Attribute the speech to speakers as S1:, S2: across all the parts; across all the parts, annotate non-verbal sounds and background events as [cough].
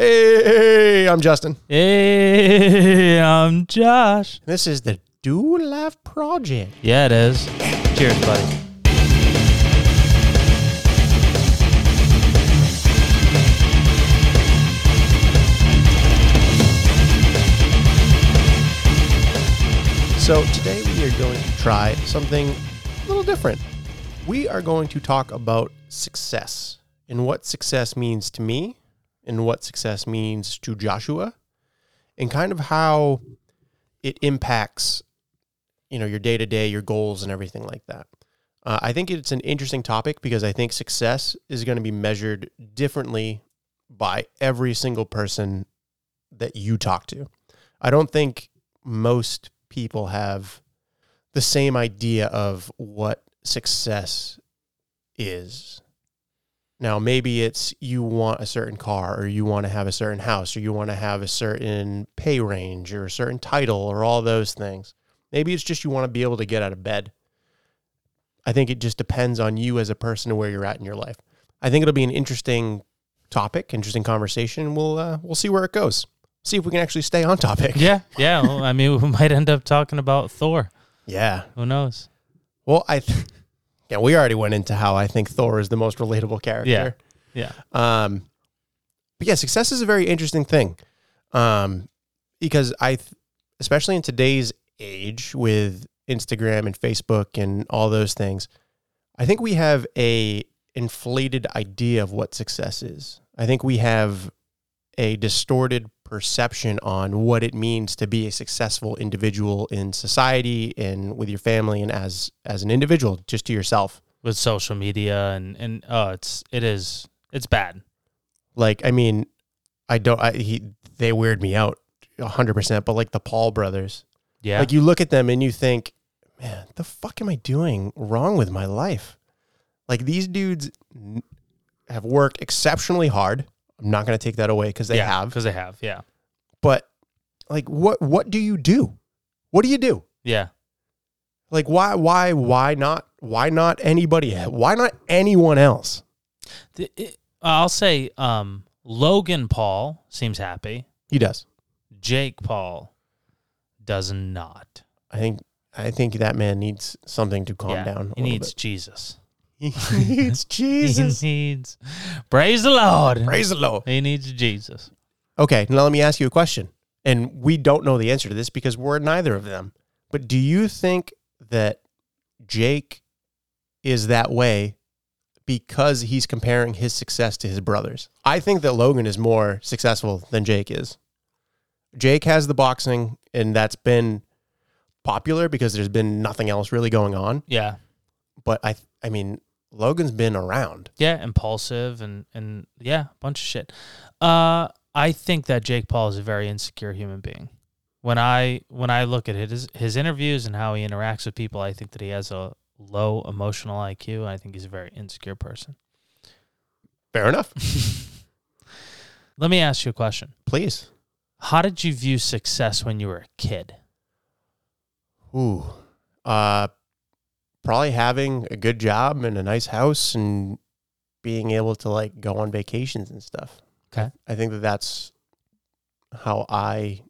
S1: Hey, I'm Justin.
S2: Hey, I'm Josh.
S1: This is the Do Life Project.
S2: Yeah, it is. Cheers, buddy.
S1: So, today we are going to try something a little different. We are going to talk about success and what success means to me and what success means to Joshua and kind of how it impacts you know your day to day your goals and everything like that. Uh, i think it's an interesting topic because i think success is going to be measured differently by every single person that you talk to. I don't think most people have the same idea of what success is now, maybe it's you want a certain car, or you want to have a certain house, or you want to have a certain pay range, or a certain title, or all those things. Maybe it's just you want to be able to get out of bed. I think it just depends on you as a person and where you're at in your life. I think it'll be an interesting topic, interesting conversation. We'll uh, we'll see where it goes. See if we can actually stay on topic.
S2: Yeah, yeah. Well, I mean, [laughs] we might end up talking about Thor.
S1: Yeah.
S2: Who knows?
S1: Well, I. Th- yeah, we already went into how I think Thor is the most relatable character.
S2: Yeah.
S1: Um, but yeah, success is a very interesting thing. Um, because I, th- especially in today's age with Instagram and Facebook and all those things, I think we have a inflated idea of what success is. I think we have a distorted perception on what it means to be a successful individual in society and with your family and as as an individual just to yourself
S2: With social media and and oh, it's it is it's bad.
S1: like i mean i don't I, he they weird me out 100% but like the paul brothers
S2: Yeah.
S1: like you look at them and you think man the fuck am i doing wrong with my life like these dudes have worked exceptionally hard i'm not going to take that away because they
S2: yeah,
S1: have
S2: because they have. Yeah.
S1: but like what what do you do what do you do
S2: Yeah.
S1: like why why why not why not anybody why not anyone else
S2: The- it- I'll say um, Logan Paul seems happy.
S1: he does
S2: Jake Paul does not.
S1: i think i think that man needs something to calm
S2: yeah.
S1: down a
S2: He needs
S1: bit.
S2: Jesus.
S1: He needs [laughs] jesus
S2: He needs. Praise the Lord.
S1: praise the lord
S2: He needs Jesus.
S1: okay now let me ask you a question and we don't know the answer to this because we're neither of them but do you think that jake is that way because he's comparing his success to his brothers. I think that Logan is more successful than Jake is. Jake has the boxing, and that's been popular because there's been nothing else really going on.
S2: Yeah.
S1: But I, I mean, Logan's been around.
S2: Yeah, impulsive and and yeah, a bunch of shit. Uh, I think that Jake Paul is a very insecure human being. When I when I look at his his interviews and how he interacts with people, I think that he has a low emotional IQ. I think he's a very insecure person.
S1: Fair enough. [laughs]
S2: Let me ask you a question.
S1: Please.
S2: How did you view success when you were a kid?
S1: Ooh. Uh, probably having a good job and a nice house and being able to like go on vacations and stuff.
S2: Okay.
S1: I think that that's how I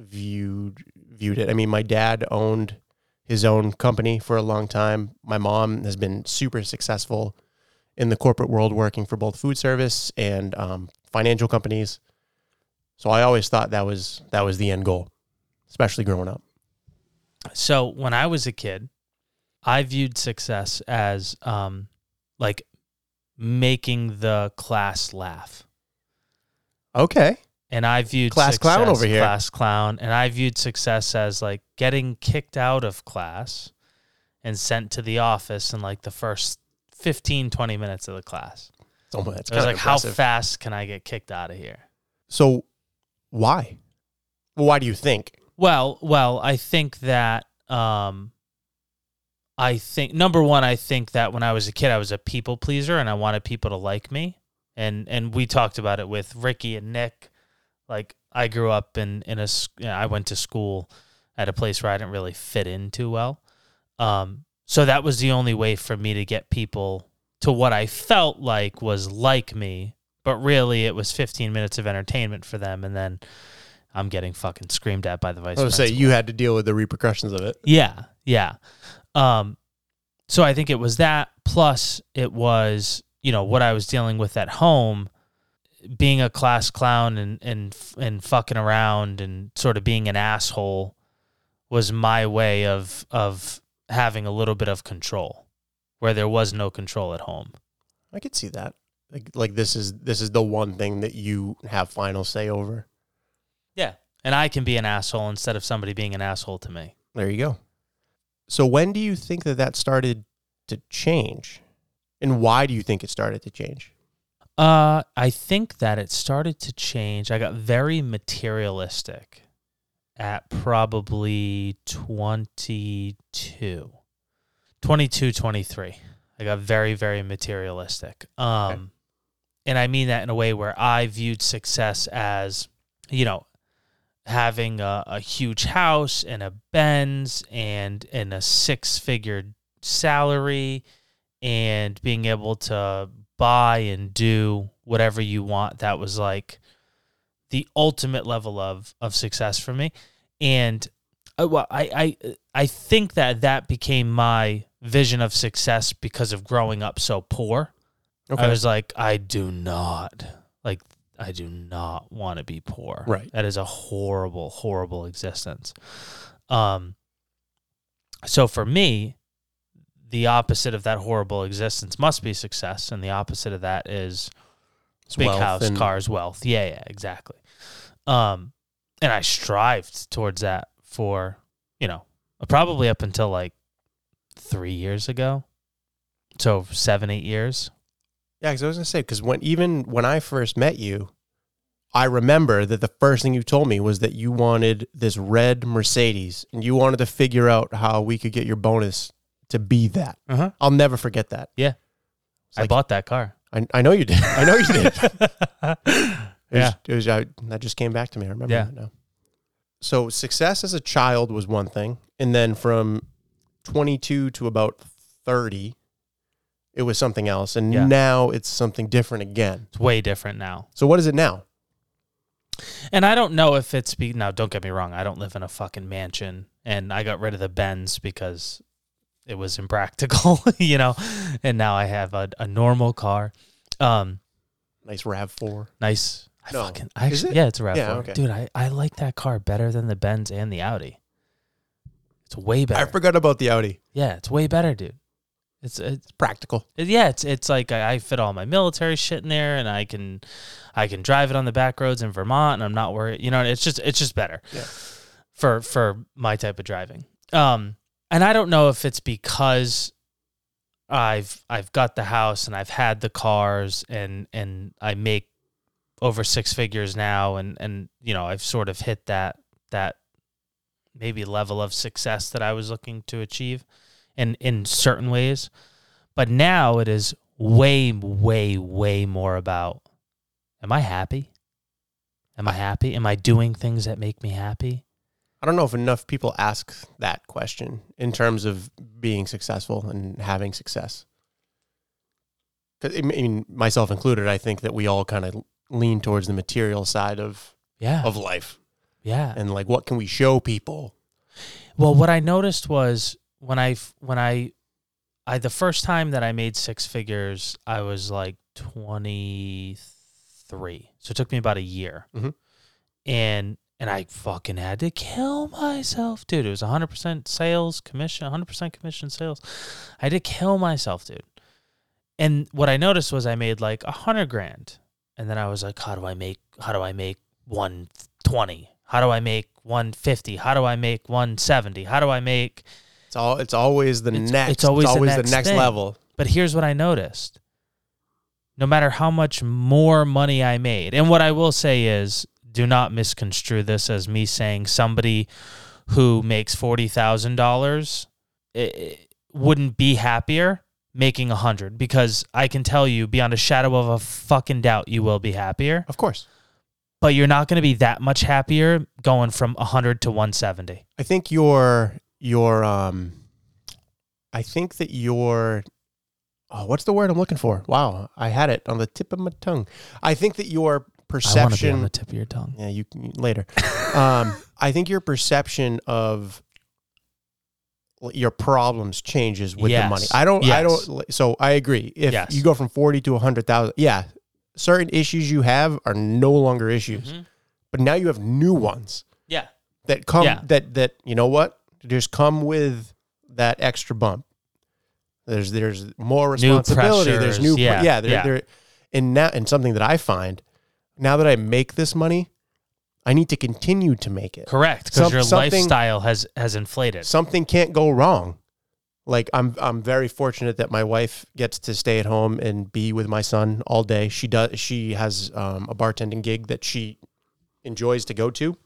S1: viewed viewed it. I mean, my dad owned his own company for a long time. My mom has been super successful in the corporate world, working for both food service and um, financial companies. So I always thought that was that was the end goal, especially growing up.
S2: So when I was a kid, I viewed success as um, like making the class laugh.
S1: Okay.
S2: and I viewed
S1: Class clown over here.
S2: Class clown, and I viewed success as like getting kicked out of class and sent to the office in like the first 15, 20 minutes of the class.
S1: So that's
S2: It was like,
S1: of
S2: how fast can I get kicked out of here?
S1: So why? Well, why do you think?
S2: Well, well, I think that um I think number one, I think that when I was a kid I was a people pleaser and I wanted people to like me. And and we talked about it with Ricky and Nick. Like I grew up in in a you know, I went to school at a place where I didn't really fit in too well. Um so that was the only way for me to get people to what I felt like was like me but really it was 15 minutes of entertainment for them, and then I'm getting fucking screamed at by the vice.
S1: I would say you had to deal with the repercussions of it.
S2: Yeah, yeah. Um, so I think it was that. Plus, it was you know what I was dealing with at home, being a class clown and and and fucking around and sort of being an asshole was my way of of having a little bit of control where there was no control at home.
S1: I could see that. Like like this is this is the one thing that you have final say over.
S2: Yeah. And I can be an asshole instead of somebody being an asshole to me.
S1: There you go. So when do you think that that started to change? And why do you think it started to change?
S2: Uh, I think that it started to change. I got very materialistic at probably 22, 22, 23. I got very, very materialistic. Um, and I mean that in a way where I viewed success as, you know, having a, a huge house and a Benz and and a six figure salary and being able to buy and do whatever you want. That was like the ultimate level of of success for me. And uh, well, I I I think that that became my vision of success because of growing up so poor. I was like, I do not like. I do not want to be poor.
S1: Right.
S2: That is a horrible, horrible existence. Um. So for me, the opposite of that horrible existence must be success, and the opposite of that is
S1: It's
S2: big house,
S1: and-
S2: cars, wealth. Yeah, yeah, exactly. Um, and I strived towards that for you know probably up until like three years ago, so seven, eight years.
S1: Yeah, because I was gonna say because when even when I first met you, I remember that the first thing you told me was that you wanted this red Mercedes and you wanted to figure out how we could get your bonus to be that.
S2: Uh huh.
S1: I'll never forget that.
S2: Yeah. I
S1: like-
S2: bought that car.
S1: I, I know you did. [laughs] I know you did. [laughs] It was-
S2: yeah.
S1: it was, I, that just came back to me. I remember
S2: Yeah.
S1: that now. So success as a child was one thing, and then from 22 to about 30, it was something else, and
S2: Yeah.
S1: now it's something different again.
S2: It's way different now.
S1: So what is it now?
S2: And I don't know if it's be now. Don't get me wrong. I don't live in a fucking mansion, and I got rid of the Benz because it was impractical, [laughs] you know. And now I have a, a normal car. Um,
S1: Nice Rav Four.
S2: nice. I
S1: No.
S2: fucking I actually,
S1: it?
S2: yeah, it's a Rav
S1: Yeah,
S2: 4.
S1: okay.
S2: dude. I I like that car better than the Benz and the Audi. It's way better.
S1: I forgot about the Audi.
S2: yeah, it's way better, dude. It's it's
S1: Practical.
S2: Yeah, it's it's like I, I fit all my military shit in there, and I can, I can drive it on the back roads in Vermont, and I'm not worried. You know, it's just it's just better
S1: Yeah.
S2: for for my type of driving. Um, and I don't know if it's because I've I've got the house and I've had the cars, and and I make over six figures now, and and you know I've sort of hit that that maybe level of success that I was looking to achieve in in certain ways. But now it is way, way, way more about am I happy? Am I happy? Am I doing things that make me happy?
S1: I don't know if enough people ask that question in terms of being successful and having success. I mean, myself included, I think that we all kind of lean towards the material side of
S2: Yeah.
S1: of life
S2: yeah.
S1: and like what can we show people?
S2: Well, what I noticed was when I when I I the first time that I made six figures, I was like 23. So it took me about a year.
S1: Mhm.
S2: And and I fucking had to kill myself, dude. It was 100% sales, commission, 100% commission sales. I had to kill myself, dude. And what I noticed was I made like a hundred grand, and then I was like, how do I make? How do I make one twenty? How do I make one fifty? How do I make one seventy? How do I make?
S1: It's all it's always the
S2: It's-
S1: next
S2: it's always the next
S1: the next level.
S2: But here's what I noticed. No matter how much more money I made, and what I will say is, do not misconstrue this as me saying somebody who makes forty thousand dollars wouldn't be happier making a hundred because I can tell you beyond a shadow of a fucking doubt you will be happier,
S1: Of course.
S2: but you're not going to be that much happier going from a hundred to one seventy.
S1: I think your your um I think that your oh, what's the word I'm looking for? Wow, I had it on the tip of my tongue. I think that your
S2: I want to be
S1: perception
S2: on the tip of your tongue.
S1: yeah, you can later. um, I think your perception of your problems changes with the money. I don't. I don't. So I agree. If
S2: Yes.
S1: you go from forty to hundred thousand, yeah, certain issues you have are no longer issues,
S2: Mhm.
S1: but now you have new ones
S2: Yeah.
S1: that come.
S2: Yeah.
S1: That that you know what just come with that extra bump. There's there's more responsibility. there's new.
S2: Yeah.
S1: yeah. There,
S2: Yeah.
S1: there, and now and something that I find now that I make this money, I need to continue to make it.
S2: Correct, because
S1: Some-
S2: your lifestyle has has inflated.
S1: Something can't go wrong. Like I'm I'm very fortunate that my wife gets to stay at home and be with my son all day. She does she has um, a bartending gig that she enjoys to go to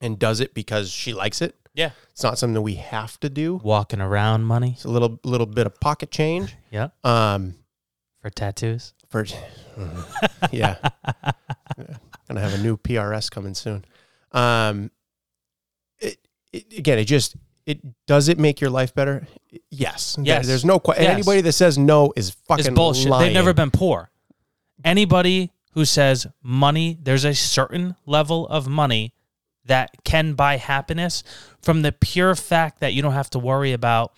S1: and does it because she likes it.
S2: Yeah.
S1: It's not something that we have to do.
S2: Walking around money.
S1: It's a little little bit of pocket change. [laughs]
S2: Yeah.
S1: Um
S2: For tattoos.
S1: for [laughs] yeah. Gonna have a new PRS coming soon. Um it, it again it just it does it make your life better? Yes.
S2: Yes.
S1: There's no question.
S2: Yes.
S1: Anybody that says no is fucking
S2: It's bullshit.
S1: lying.
S2: They've never been poor. Anybody who says money, there's a certain level of money that can buy happiness from the pure fact that you don't have to worry about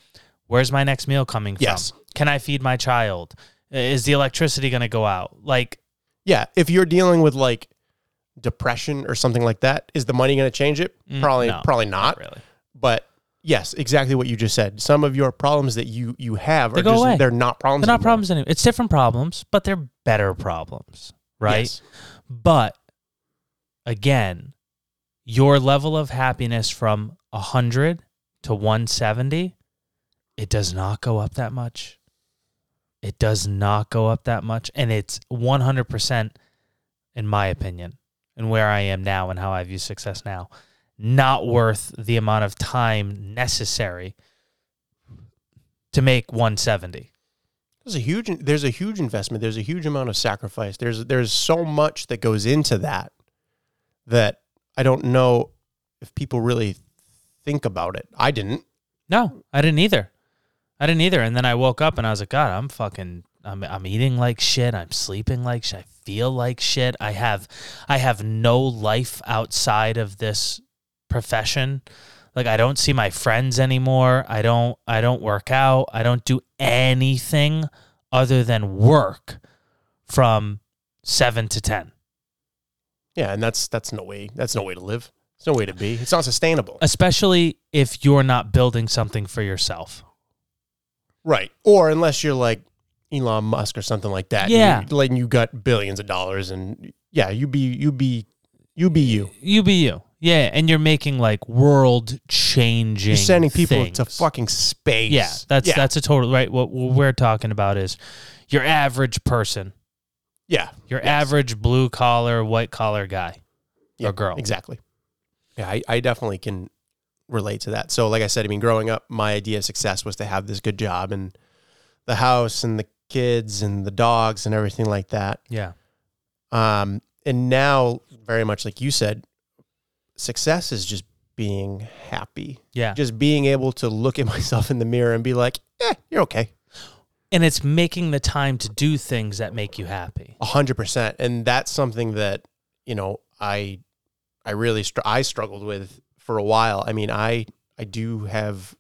S2: where's my next meal coming from?
S1: Yes.
S2: Can I feed my child? Is the electricity going to go out? Like,
S1: Yeah. If you're dealing with like depression or something like that, is the money gonna change it?
S2: Mm,
S1: Probably
S2: no,
S1: probably not.
S2: really.
S1: But yes, exactly what you just said. Some of your problems that you you have
S2: They
S1: are
S2: go
S1: just
S2: away.
S1: they're not problems.
S2: They're not
S1: anymore.
S2: problems anymore. It's different problems, but they're better problems, right?
S1: Yes.
S2: But again, your level of happiness from 100 to 170, it does not go up that much. It does not go up that much. And it's 100%, in my opinion, and where I am now and how I view success now, not worth the amount of time necessary to make 170.
S1: There's a huge there's a huge investment. There's a huge amount of sacrifice. There's there's so much that goes into that that I don't know if people really think about it. I didn't.
S2: No, I didn't either. I didn't either. And then I woke up and I was like, God, I'm fucking I'm I'm eating like shit. I'm sleeping like shit. I feel like shit. I have I have no life outside of this profession. Like I don't see my friends anymore. I don't I don't work out. I don't do anything other than work from 7 to 10.
S1: Yeah, and that's that's no way. That's no way to live. It's no way to be. It's not sustainable.
S2: Especially if you're not building something for yourself.
S1: Right. Or unless you're like Elon Musk or something like that.
S2: Yeah.
S1: You, like you got billions of dollars and yeah, you be you be you be you.
S2: You be you. Yeah, and you're making like world changing.
S1: You're sending people to fucking space.
S2: Yeah, that's
S1: yeah.
S2: that's a total right. What, what we're talking about is your average person,
S1: yeah.
S2: your
S1: Yes.
S2: average blue collar, white collar guy
S1: yeah,
S2: or girl.
S1: Exactly. Yeah, I, I definitely can relate to that. So, like I said, I mean, growing up, my idea of success was to have this good job and the house and the kids and the dogs and everything like that.
S2: Yeah,
S1: Um, and now, very much like you said, success is just being happy,
S2: yeah,
S1: just being able to look at [laughs] myself in the mirror and be like, "Eh, you're okay."
S2: And it's making the time to do things that make you happy.
S1: A hundred percent, and that's something that you know I I really str- I struggled with for a while. I mean, I I do have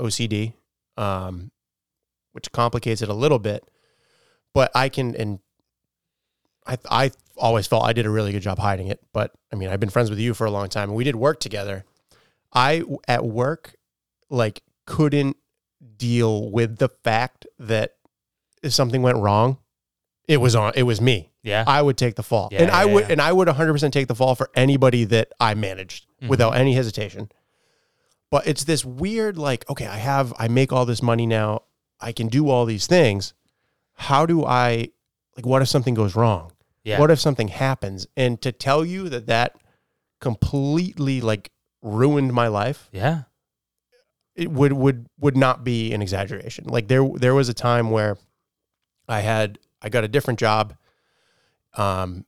S1: OCD, um, which complicates it a little bit, but I can and I I always felt I did a really good job hiding it. But I mean, I've been friends with you for a long time, and we did work together. I at work like couldn't deal with the fact that if something went wrong, it was on it was me.
S2: Yeah,
S1: I would take the fall.
S2: Yeah,
S1: and I
S2: yeah,
S1: would
S2: yeah.
S1: and I would 100% take the fall for anybody that I managed
S2: Mhm.
S1: without any hesitation. But it's this weird like okay, I have I make all this money now. I can do all these things. How do I like what if something goes wrong?
S2: yeah,
S1: What if something happens? And to tell you that that completely like ruined my life,
S2: yeah,
S1: it would would would not be an exaggeration. Like there there was a time where I had I got a different job um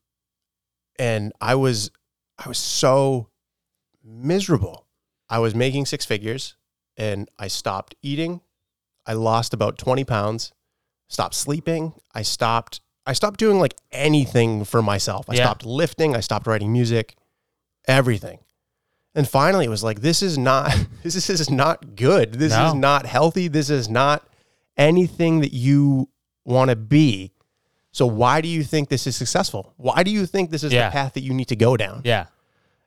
S1: and I was I was so miserable. I was making six figures and I stopped eating. I lost about 20 pounds. stopped sleeping. I stopped I stopped doing like anything for myself. I
S2: Yeah.
S1: stopped lifting, I stopped writing music, everything. And finally it was like this is not [laughs] this is, not good. This
S2: No.
S1: is not healthy. This is not anything that you want to be. So why do you think this is successful? Why do you think this is
S2: Yeah.
S1: the path that you need to go down?
S2: Yeah.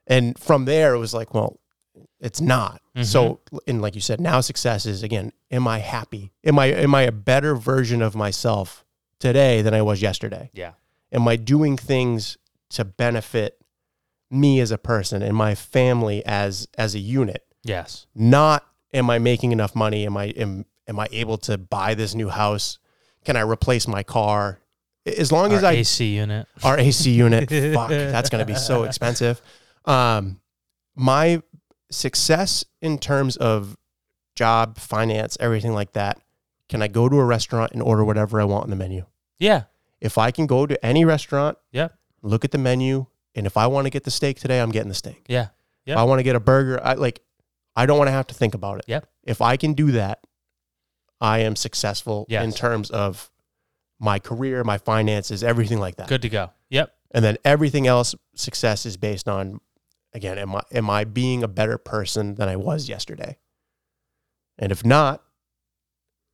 S1: And from there, it was like, well, it's not.
S2: Mm-hmm.
S1: So, and like you said, now success is again, am I happy? Am I am I a better version of myself today than I was yesterday?
S2: Yeah.
S1: Am I doing things to benefit me as a person and my family as as a unit?
S2: Yes.
S1: Not am I making enough money? Am I am am I able to buy this new house? Can I replace my car? As long as I
S2: AC unit.
S1: our AC [laughs] unit. fuck, that's going to be so expensive. Um, my success in terms of job, finance, everything like that. Can I go to a restaurant and order whatever I want on the menu?
S2: Yeah.
S1: If I can go to any restaurant,
S2: yeah,
S1: look at the menu, and if I want to get the steak today, I'm getting the steak.
S2: Yeah. Yep.
S1: If I want to get a burger, I like. I don't want to have to think about it.
S2: Yep.
S1: If I can do that, I am successful
S2: Yes.
S1: in terms of my career, my finances, everything like that
S2: Good to go. Yep.
S1: and then everything else success is based on again am i am i being a better person than i was yesterday and if not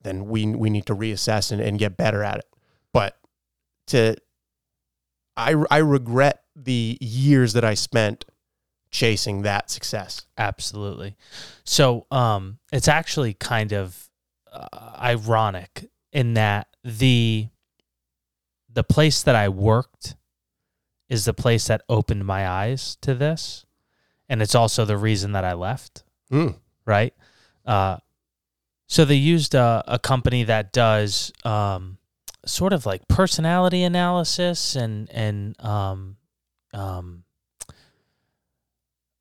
S1: then we we need to reassess and, and get better at it but to i i regret the years that i spent chasing that success
S2: Absolutely. So, um, it's actually kind of uh, ironic in that the the place that I worked is the place that opened my eyes to this, and it's also the reason that I left.
S1: Hmm.
S2: Right. Uh, so they used a, a company that does um, sort of like personality analysis and and um, um,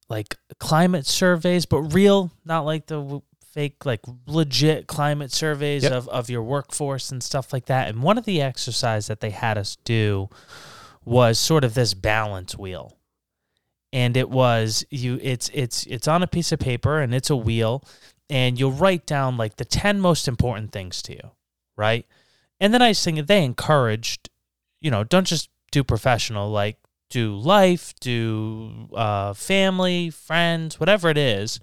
S2: like climate surveys, but real, not like the w- fake, like legit climate surveys
S1: Yep.
S2: of, of your workforce and stuff like that. And one of the exercise that they had us do was sort of this balance wheel. And it was you it's it's it's on a piece of paper and it's a wheel and you'll write down like the 10 most important things to you, right? And then I was thinking they encouraged, you know, don't just do professional, like do life, do uh, family, friends, whatever it is,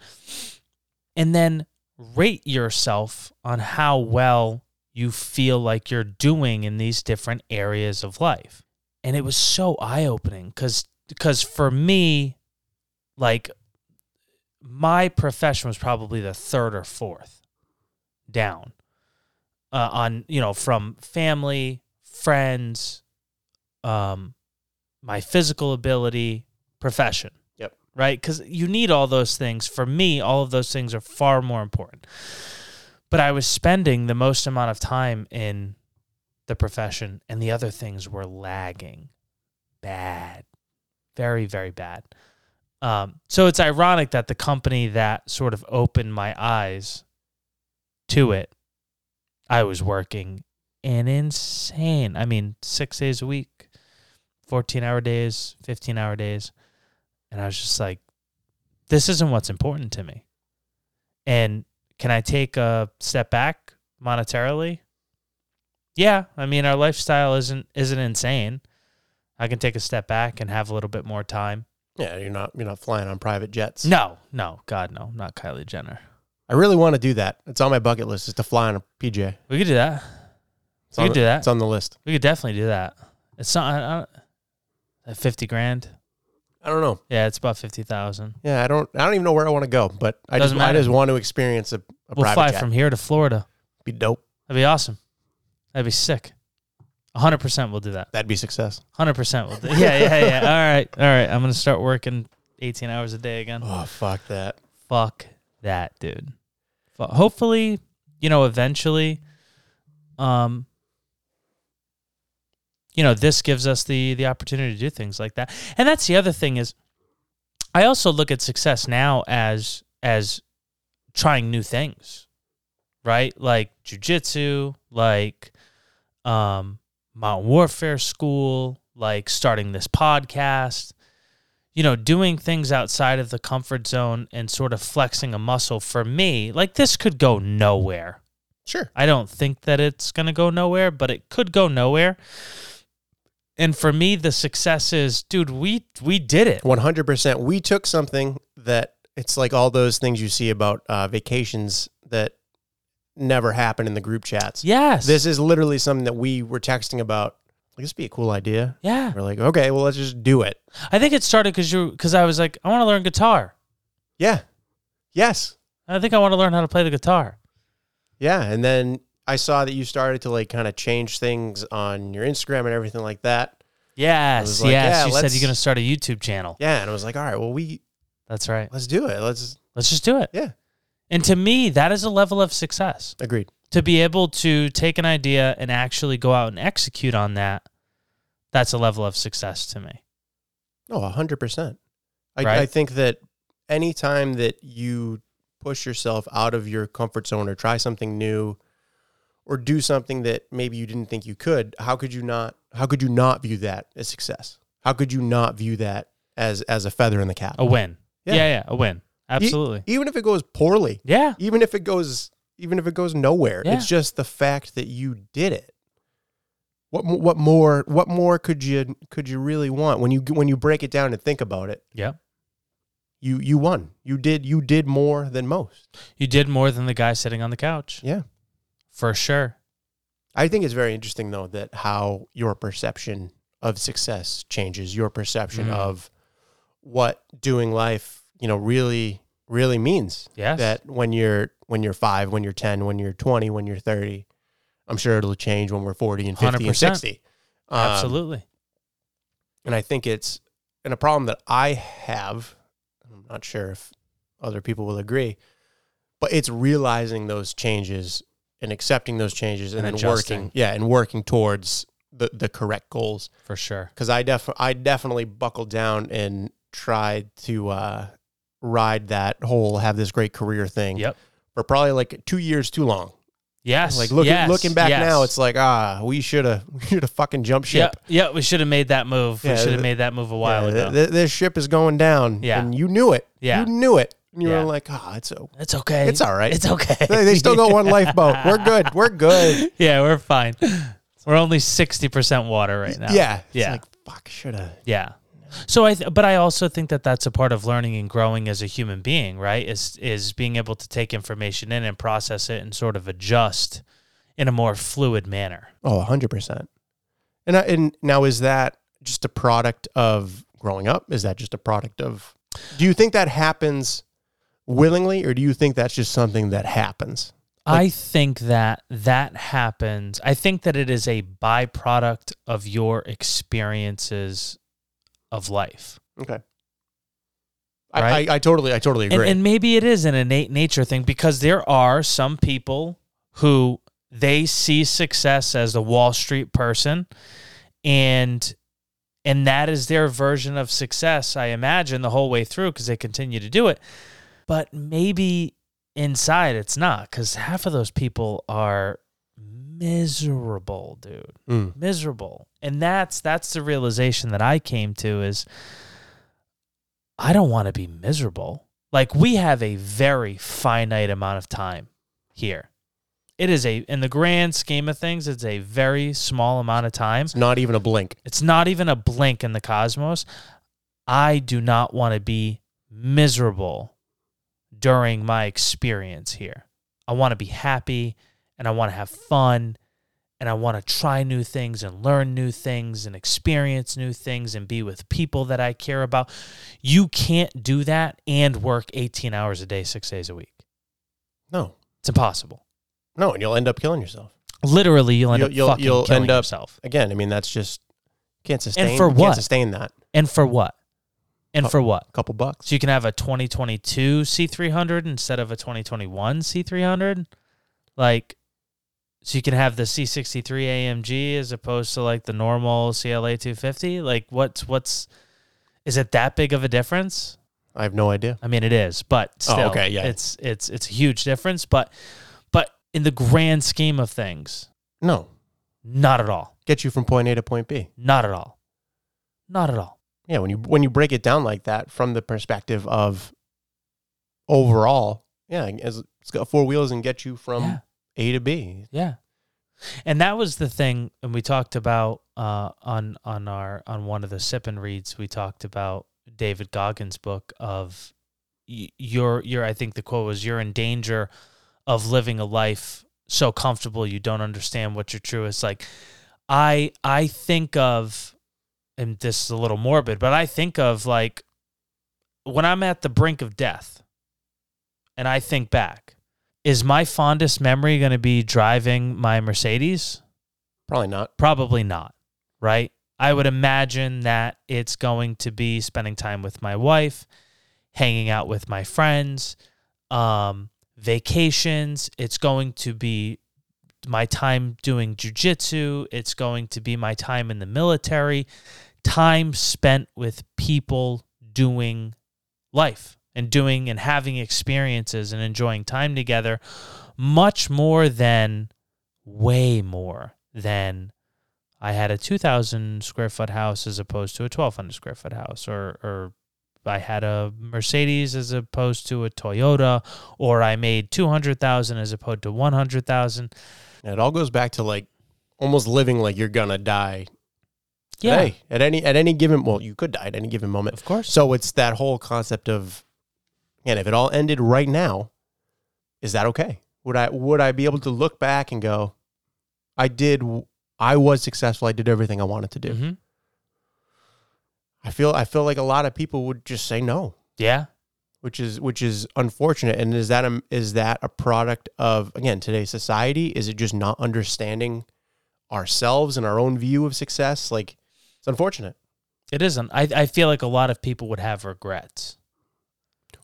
S2: and then rate yourself on how well you feel like you're doing in these different areas of life. And it was so eye opening because because for me, like my profession was probably the third or fourth down uh, on you know from family, friends, um, my physical ability, profession.
S1: Yep.
S2: Right? Because you need all those things. For me, all of those things are far more important. But I was spending the most amount of time in the profession, and the other things were lagging bad. Very, very bad. Um, so it's ironic that the company that sort of opened my eyes to it, I was working an insane, I mean, six days a week, 14 hour days, 15 hour days. And I was just like, this isn't what's important to me. And can I take a step back monetarily? Yeah, I mean our lifestyle isn't isn't insane. I can take a step back and have a little bit more time.
S1: yeah you're not you're not flying on private jets
S2: No, no, God, no, not Kylie Jenner.
S1: I really want to do that it's on my bucket list is to fly on a pj
S2: We could do that.
S1: it's
S2: We could
S1: the-
S2: do that.
S1: it's on the list
S2: We could definitely do that. It's not I, I, at fifty grand.
S1: i don't know
S2: Yeah, it's about fifty thousand.
S1: Yeah, I don't. I don't even know where I want to go, but I
S2: Doesn't
S1: just, I just want to experience a, a
S2: We'll
S1: private
S2: fly
S1: jet.
S2: from here to Florida.
S1: Be dope.
S2: That'd be awesome. That'd be sick. hundred percent, we'll do that.
S1: That'd be success.
S2: Hundred percent, we'll do. Yeah, yeah, yeah. All right, all right. I'm gonna start working eighteen hours a day again.
S1: Oh fuck that.
S2: fuck that dude. Fu- hopefully you know eventually um you know this gives us the the opportunity to do things like that. And that's the other thing is i also look at success now as as trying new things right? Like jujitsu like um mountain warfare school like starting this podcast you know, doing things outside of the comfort zone and sort of flexing a muscle for me, like this could go nowhere.
S1: Sure.
S2: I don't think that it's going to go nowhere, but it could go nowhere. And for me, the success is, dude, we we did it.
S1: 100%. We took something that it's like all those things you see about uh, vacations that never happen in the group chats.
S2: Yes.
S1: This is literally something that we were texting about. Like, this would be a cool idea.
S2: yeah.
S1: We're like, okay, well, let's just do it.
S2: I think it started because you because I was like, I want to learn guitar.
S1: Yeah. Yes.
S2: I think I want to learn how to play the guitar.
S1: Yeah. And then I saw that you started to like kind of change things on your Instagram and everything like that.
S2: Yes,
S1: like,
S2: yes.
S1: yeah,
S2: you said you're going to start a YouTube channel.
S1: Yeah. And I was like, all right, well, we,
S2: That's right.
S1: let's do it. Let's,
S2: Let's just do it.
S1: yeah.
S2: And to me, that is a level of success.
S1: Agreed.
S2: To be able to take an idea and actually go out and execute on that, that's a level of success to me.
S1: Oh, a hundred percent. I,
S2: Right?
S1: I think that anytime that you push yourself out of your comfort zone or try something new or do something that maybe you didn't think you could, how could you not how could you not view that as success? How could you not view that as as a feather in the cap?
S2: A win.
S1: Yeah.
S2: Yeah, yeah, a win. Absolutely.
S1: Even if it goes poorly,
S2: yeah.
S1: even if it goes even if it goes nowhere,
S2: Yeah.
S1: it's just the fact that you did it. What what more what more could you could you really want when you when you break it down and think about it?
S2: Yeah.
S1: you you won. You did you did more than most.
S2: You did more than the guy sitting on the couch.
S1: Yeah.
S2: For sure.
S1: I think it's very interesting though that how your perception of success changes, your perception
S2: Mhm.
S1: of what doing life, you know, really really means.
S2: Yes.
S1: That when you're when you're 5, when you're 10, when you're 20, when you're 30, I'm sure it'll change when we're 40 and 50 and
S2: 100%.
S1: 60. Um,
S2: Absolutely.
S1: And I think it's and a problem that I have. I'm not sure if other people will agree, but it's realizing those changes and accepting those changes and,
S2: And
S1: then
S2: adjusting.
S1: working, yeah, and working towards the the correct goals.
S2: For sure.
S1: Because I def I definitely buckled down and tried to uh, ride that whole have this great career thing
S2: Yep.
S1: For probably like two years too long.
S2: Yes.
S1: Like looking
S2: yes,
S1: looking back
S2: yes.
S1: now, it's like ah, we should have [laughs] we should have fucking jumped ship.
S2: Yeah, yeah, we should have made that move.
S1: Yeah,
S2: we should have made that move a while
S1: Yeah,
S2: ago.
S1: th- th- this ship is going down.
S2: Yeah.
S1: And you knew it.
S2: Yeah.
S1: You knew it. And you were like, ah, it's o-
S2: it's okay.
S1: it's all right.
S2: It's okay. [laughs]
S1: they, they still got one [laughs] lifeboat. We're good. We're good.
S2: yeah, we're fine. We're only sixty percent water right now.
S1: Yeah. It's
S2: Yeah.
S1: like, fuck, should have.
S2: Yeah. So I, th- but I also think that that's a part of learning and growing as a human being, right? Is is being able to take information in and process it and sort of adjust in a more fluid manner.
S1: Oh, 100%. And, I, and now, is that just a product of growing up? Is that just a product of. Do you think that happens willingly, or do you think that's just something that happens?
S2: I think that that happens. I think that it is a byproduct of your experiences of life.
S1: Okay.
S2: Right?
S1: I, I, I totally, I totally agree.
S2: And, and maybe it is an innate nature thing because there are some people who they see success as the Wall Street person and and that is their version of success, I imagine, the whole way through because they continue to do it. But maybe inside it's not because half of those people are miserable, dude.
S1: Mm.
S2: miserable. And that's that's the realization that i came to is i don't want to be miserable. Like we have a very finite amount of time here. It is a in the grand scheme of things it's a very small amount of time.
S1: It's not even a blink.
S2: it's not even a blink in the cosmos. I do not want to be miserable during my experience here. I want to be happy and i want to have fun and I want to try new things and learn new things and experience new things and be with people that I care about. You can't do that and work 18 hours a day, six days a week.
S1: No.
S2: It's impossible.
S1: No, and you'll end up killing yourself.
S2: Literally, you'll end
S1: You'll-
S2: up
S1: you'll-
S2: fucking
S1: you'll
S2: killing
S1: end up-
S2: yourself.
S1: Again, I mean, that's just. Can't sustain.
S2: And
S1: for
S2: what?
S1: Can't sustain that.
S2: And for what? And for what?
S1: A couple bucks.
S2: So you can have a 2022 C300 instead of a 2021 C300? Like, so you can have the C63 AMG as opposed to like the normal CLA 250? Like, what's, what's, is it that big of a difference?
S1: I have no idea.
S2: I mean, it is, but oh, still,
S1: Oh, okay, yeah.
S2: it's it's it's a huge difference. But but in the grand scheme of things,
S1: No.
S2: not at all,
S1: Get you from point A to point B.
S2: not at all, not at all.
S1: Yeah, when you when you break it down like that from the perspective of overall, yeah, as it's got four wheels and get you from
S2: Yeah.
S1: A to B.
S2: Yeah. And that was the thing, and we talked about uh, on on our on one of the sip and reads. We talked about David Goggins' book of y- you're you're. I think the quote was, "You're in danger of living a life so comfortable you don't understand what your true is." Like, I I think of, and this is a little morbid, but I think of like when I'm at the brink of death, and I think back is my fondest memory going to be driving my Mercedes?
S1: Probably not.
S2: Probably not, right? I would imagine that it's going to be spending time with my wife, hanging out with my friends, um, vacations. It's going to be my time doing jujitsu. It's going to be my time in the military, time spent with people doing life and doing and having experiences and enjoying time together much more than way more than I had a 2000 square foot house as opposed to a 1200 square foot house or or I had a Mercedes as opposed to a Toyota or I made 200,000 as opposed to 100,000
S1: it all goes back to like almost living like you're gonna die.
S2: yeah
S1: Today. At any at any given well, you could die at any given moment.
S2: of course
S1: So it's that whole concept of and if it all ended right now, is that okay? Would I would I be able to look back and go, I did I was successful, I did everything I wanted to do.
S2: Mhm.
S1: I feel I feel like a lot of people would just say no,
S2: yeah
S1: which is which is unfortunate. And is that a, is that a product of again today's society? Is it just not understanding ourselves and our own view of success? Like it's unfortunate.
S2: it isn't I I feel like a lot of people would have regrets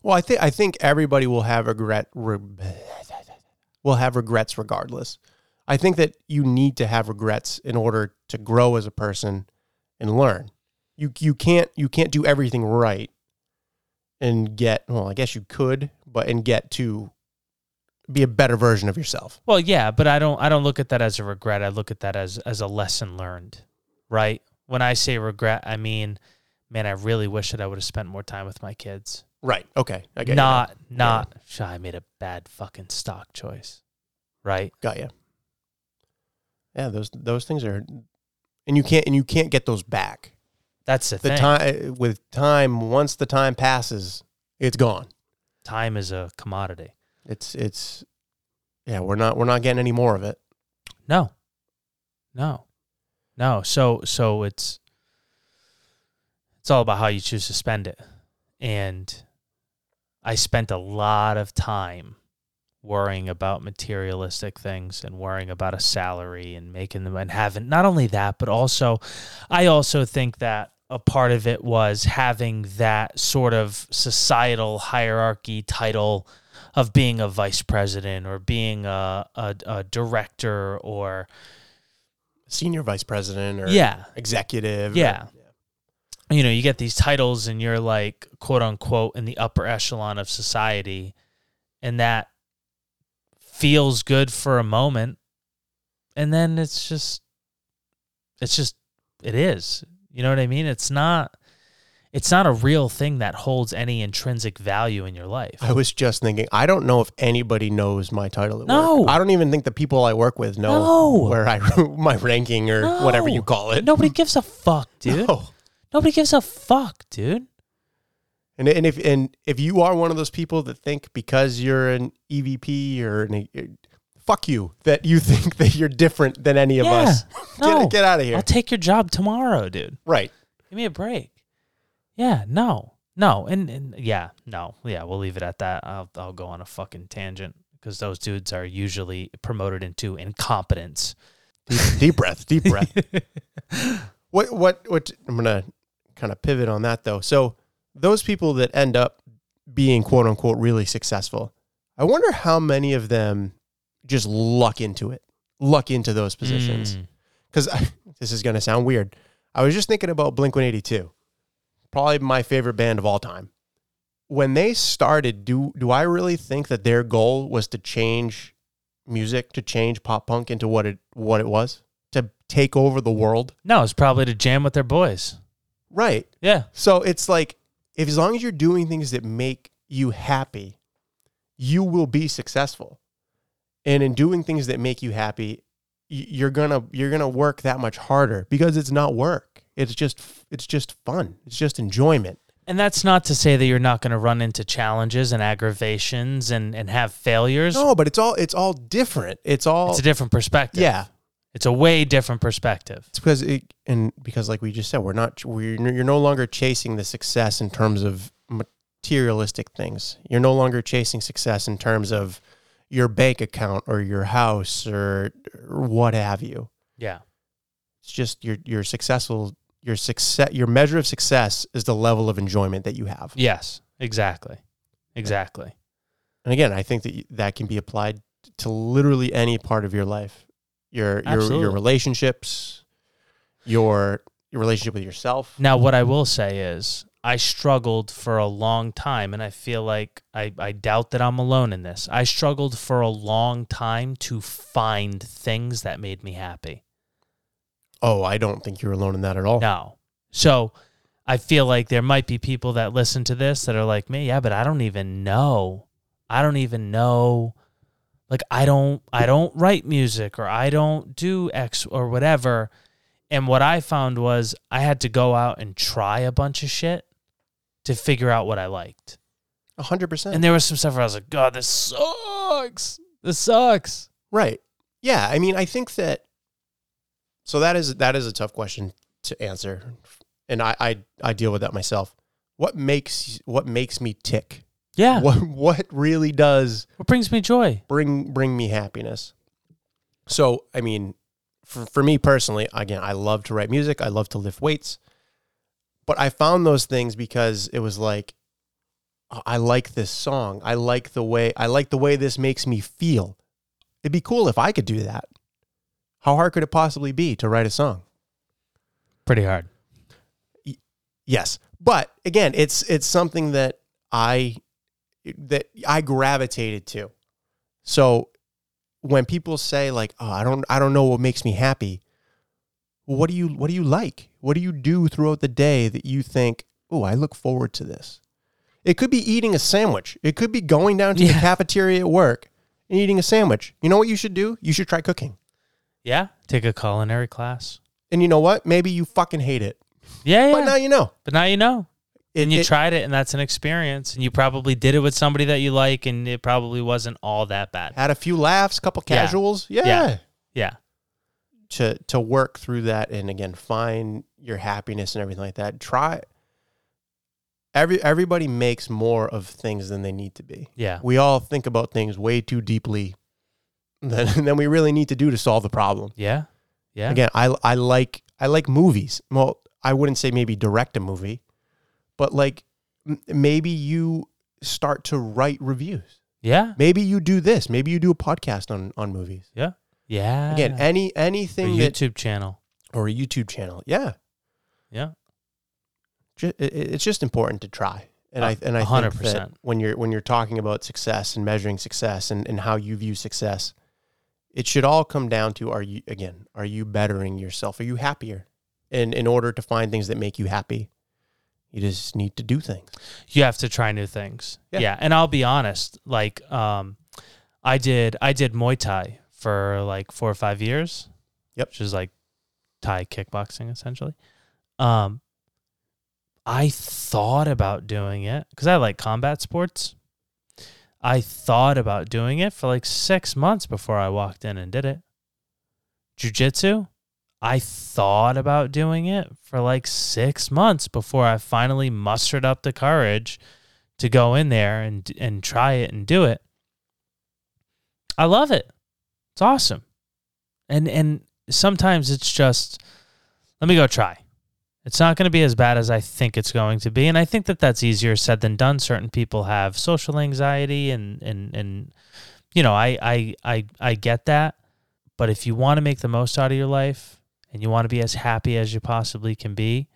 S1: Well, I think I think everybody will have regret re- [laughs] will have regrets regardless. I think that you need to have regrets in order to grow as a person and learn. You you can't you can't do everything right and get well, I guess you could, but and get to be a better version of yourself.
S2: Well, yeah, but I don't I don't look at that as a regret. I look at that as as a lesson learned, right? When I say regret, I mean, man, I really wish that I would have spent more time with my kids.
S1: Right. Okay. I get
S2: not not "Shit, I made a bad fucking stock choice. Right?
S1: Got you. Yeah, those those things are and you can't and you can't get those back.
S2: That's the,
S1: the
S2: thing.
S1: time with time once the time passes it's gone
S2: Time is a commodity.
S1: it's it's yeah we're not we're not getting any more of it
S2: No. No. No. So so it's it's all about how you choose to spend it. And I spent a lot of time worrying about materialistic things and worrying about a salary and making them and having not only that, but also I also think that a part of it was having that sort of societal hierarchy title of being a vice president or being a, a, a director or
S1: senior vice president or
S2: yeah
S1: executive or-
S2: Yeah. You know you get these titles and you're like quote unquote in the upper echelon of society and that feels good for a moment and then it's just it's just it is. You know what i mean? It's not it's not a real thing that holds any intrinsic value in your life.
S1: I was just thinking i don't know if anybody knows my title at
S2: No.
S1: work i don't even think the people i work with know
S2: No.
S1: where i [laughs] my ranking or whatever you call it.
S2: Nobody gives a fuck [laughs] dude.
S1: No.
S2: Nobody gives a fuck dude
S1: And and if and if you are one of those people that think because you're an EVP or an fuck you that you [laughs] think that you're different than any of
S2: Yeah.
S1: us, [laughs]
S2: No.
S1: get get out of here.
S2: i'll take your job tomorrow dude
S1: right.
S2: Give me a break. Yeah, no, no, and, and yeah, no, yeah. We'll leave it at that. I'll I'll go on a fucking tangent because those dudes are usually promoted into incompetence.
S1: Deep, deep breath. Deep breath. [laughs] what what what? I'm gonna kind of pivot on that though. So those people that end up being quote unquote really successful, I wonder how many of them just luck into it, luck into those positions.
S2: Mm.
S1: because this is going to sound weird. I was just thinking about Blink 182, probably my favorite band of all time. When they started, do do I really think that their goal was to change music, to change pop punk into what it what it was, to take over the world?
S2: No, it's probably to jam with their boys.
S1: Right.
S2: Yeah,
S1: So it's like if as long as you're doing things that make you happy, you will be successful. And in doing things that make you happy, you're gonna you're gonna work that much harder because it's not work. It's just it's just fun. It's just enjoyment.
S2: And that's not to say that you're not going to run into challenges and aggravations and, and have failures.
S1: No, but it's all it's all different. It's all
S2: It's a different perspective.
S1: yeah.
S2: It's a way different perspective.
S1: It's because it and because like we just said, we're not we're you're no longer chasing the success in terms of materialistic things. You're no longer chasing success in terms of your bank account or your house or, or what have you.
S2: Yeah.
S1: It's just your your successful your success your measure of success is the level of enjoyment that you have.
S2: Yes, exactly. Exactly.
S1: And again, I think that that can be applied to literally any part of your life. Your your
S2: Absolutely.
S1: your relationships, your your relationship with yourself.
S2: Now, what I will say is, I struggled for a long time, and I feel like I, I doubt that I'm alone in this. I struggled for a long time to find things that made me happy.
S1: Oh, I don't think you're alone in that at all.
S2: No. So I feel like there might be people that listen to this that are like me, yeah, but I don't even know. I don't even know. Like I don't I don't write music or I don't do X or whatever. And what I found was I had to go out and try a bunch of shit to figure out what I liked.
S1: A hundred percent.
S2: And there was some stuff where I was like, God, this sucks. This sucks.
S1: Right. Yeah. I mean, I think that. So that is that is a tough question to answer, and I I, I deal with that myself. What makes what makes me tick?
S2: Yeah. What,
S1: What really does what
S2: brings me joy?
S1: bring bring me happiness? So I mean, for for me personally, again, I love to write music. I love to lift weights, but I found those things because it was like, "Oh, I like this song. I like the way I like the way this makes me feel. It'd be cool if I could do that. How hard could it possibly be to write a song?
S2: Pretty hard.
S1: Yes, but again, it's it's something that I that I gravitated to. So when people say like, "Oh, I don't I don't know what makes me happy," what do you what do you like? What do you do throughout the day that you think, "Oh, I look forward to this." It could be eating a sandwich. It could be going down to the cafeteria at work and eating a sandwich. You know what you should do? You should try cooking.
S2: Yeah. Take a culinary class.
S1: And you know what? Maybe you fucking hate it,
S2: Yeah, yeah.
S1: but now you know.
S2: But now you know.
S1: It,
S2: and you
S1: it-
S2: tried it and that's an experience and you probably did it with somebody that you like and it probably wasn't all that bad.
S1: had a few laughs, couple casuals. Yeah.
S2: Yeah. Yeah.
S1: To to work through that and again find your happiness and everything like that. Try every everybody makes more of things than they need to be.
S2: Yeah.
S1: We all think about things way too deeply than, [laughs] than we really need to do to solve the problem.
S2: Yeah. Yeah.
S1: Again, I I like I like movies. Well, I wouldn't say maybe direct a movie, but like m- maybe you start to write reviews.
S2: Yeah.
S1: Maybe you do this. Maybe you do a podcast on on movies.
S2: Yeah. Yeah.
S1: Again, any
S2: a
S1: anything that
S2: YouTube channel.
S1: or a YouTube channel. Yeah,
S2: Yeah.
S1: Ju- it- it- it's just important to try. And I and I think that
S2: percent.
S1: when you're when you're talking about success and measuring success and, and how you view success, it should all come down to are you again are you bettering yourself? Are you happier? And in order to find things that make you happy, you just need to do things.
S2: You have to try new things.
S1: Yeah.
S2: Yeah. And I'll be honest, like um I did I did Muay Thai for like 4 or 5 years.
S1: Yep.
S2: Which is like Thai kickboxing essentially. Um I thought about doing it cuz I like combat sports. I thought about doing it for like 6 months before I walked in and did it. Jiu-jitsu, I thought about doing it for like 6 months before I finally mustered up the courage to go in there and and try it and do it. I love it. It's awesome. And and sometimes it's just let me go try. It's not going to be as bad as I think it's going to be, and I think that that's easier said than done. Certain people have social anxiety, and and and you know, I I I I get that. But if you want to make the most out of your life and you want to be as happy as you possibly can be,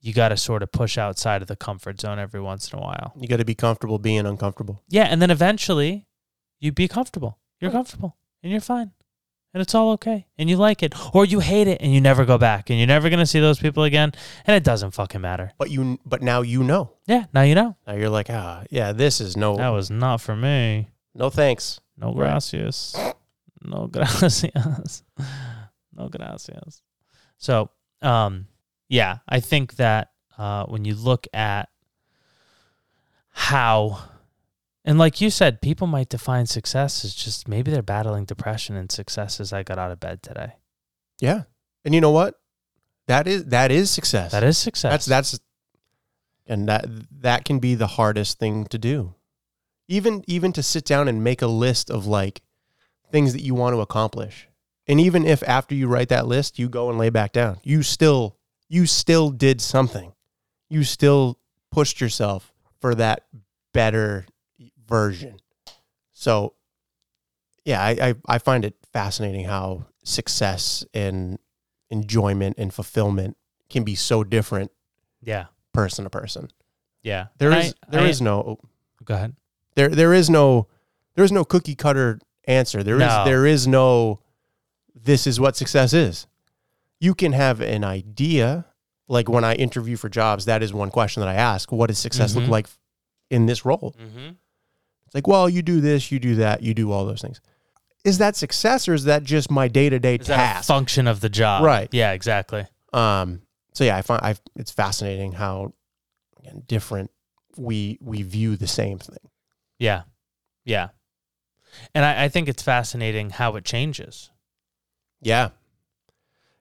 S2: you got to sort of push outside of the comfort zone every once in a while.
S1: You got to be comfortable being uncomfortable.
S2: Yeah, and then eventually you be comfortable. You're
S1: Right.
S2: comfortable and you're fine. And it's all okay. And you like it. Or you hate it and you never go back and you're never going to see those people again. And it doesn't fucking matter.
S1: But you but now you know.
S2: Yeah, now you know.
S1: Now you're like, ah, yeah, this is no
S2: That was not for me.
S1: no thanks.
S2: No gracias. No [laughs] gracias. No gracias. So, um, yeah, I think that uh, when you look at how, and like you said, people might define success as just maybe they're battling depression, and success is I got out of bed today.
S1: Yeah. And you know what? That is that is success.
S2: That is success.
S1: That's that's and that that can be the hardest thing to do. Even even to sit down and make a list of like things that you want to accomplish. And even if after you write that list you go and lay back down, you still you still did something. You still pushed yourself for that better version. So yeah, I, I, I find it fascinating how success and enjoyment and fulfillment can be so different
S2: yeah,
S1: person to person.
S2: yeah.
S1: There is
S2: I-
S1: there
S2: I-
S1: is no oh,
S2: Go ahead.
S1: there there is no there is no cookie cutter answer. There is
S2: No.
S1: there is no this is what success is. You can have an idea like when I interview for jobs that is one question that I ask, what does success
S2: Mhm.
S1: look like in this role?
S2: Mm-hmm.
S1: It's like, well, you do this, you do that, you do all those things. Is that success or is that just my day-to-day
S2: Is that a
S1: task?
S2: function of the job?
S1: Right.
S2: Yeah, exactly.
S1: Um, so yeah, I find I it's fascinating how again different we we view the same thing.
S2: Yeah. Yeah. And I, I think it's fascinating how it changes.
S1: Yeah,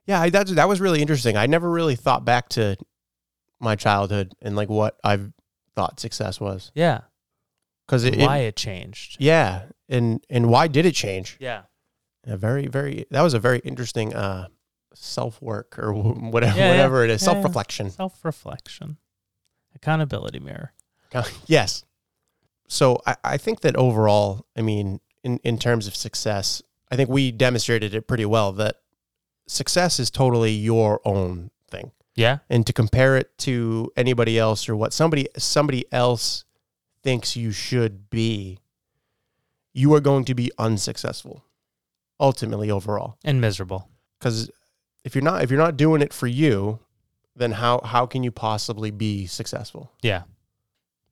S1: yeah, I, that that was really interesting. I never really thought back to my childhood and like what I've thought success was
S2: Yeah.
S1: because it,
S2: Why
S1: it-
S2: it changed.
S1: yeah, and and why did it change?
S2: Yeah.
S1: A very very that was a very interesting uh self work or whatever
S2: Yeah, yeah.
S1: whatever it is
S2: Yeah, yeah.
S1: self reflection.
S2: Self reflection. Accountability mirror.
S1: Yes. So I, I think that overall, I mean, in, in terms of success, I think we demonstrated it pretty well that success is totally your own thing.
S2: Yeah.
S1: And to compare it to anybody else or what somebody somebody else thinks you should be, you are going to be unsuccessful ultimately overall.
S2: And miserable.
S1: Because if you're not if you're not doing it for you, then how how can you possibly be successful?
S2: Yeah.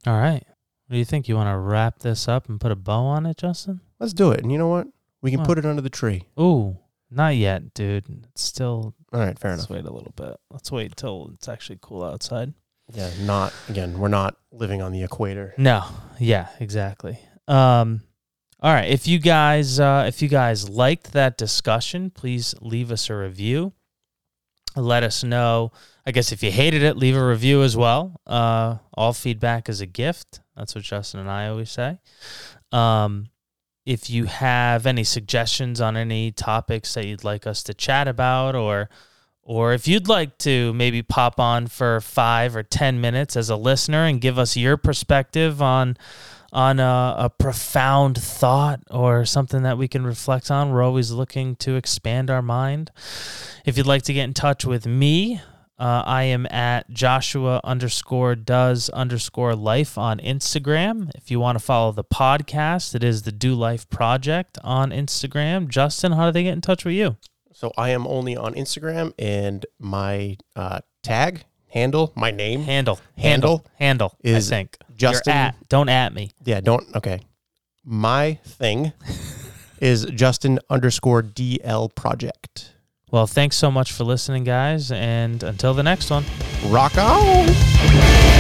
S2: All right. What do you think? You want to wrap this up and put a bow on it, Justin?
S1: Let's do it. And you know what? We can put it under the tree.
S2: Ooh, not yet, dude. It's still.
S1: All right, fair
S2: let's
S1: enough.
S2: wait a little bit. Let's wait till it's actually cool outside.
S1: Yeah, not again. We're not living on the equator.
S2: No. Yeah. Exactly. Um. All right. If you guys, uh, if you guys liked that discussion, please leave us a review. Let us know. I guess if you hated it, leave a review as well. Uh, all feedback is a gift. That's what Justin and I always say. Um, if you have any suggestions on any topics that you'd like us to chat about, or or if you'd like to maybe pop on for five or ten minutes as a listener and give us your perspective on on a, a profound thought or something that we can reflect on, we're always looking to expand our mind. If you'd like to get in touch with me, uh, I am at Joshua underscore does underscore life on Instagram. If you want to follow the podcast, it is the Do Life Project on Instagram. Justin, how do they get in touch with you?
S1: So I am only on Instagram, and my uh, tag handle, my name,
S2: Handle,
S1: Handle
S2: handle.
S1: is
S2: I think
S1: Justin.
S2: At. Don't at me.
S1: Yeah, don't. Okay, my thing [laughs] is Justin underscore DL project.
S2: Well, thanks so much for listening, guys, and until the next one.
S1: Rock on.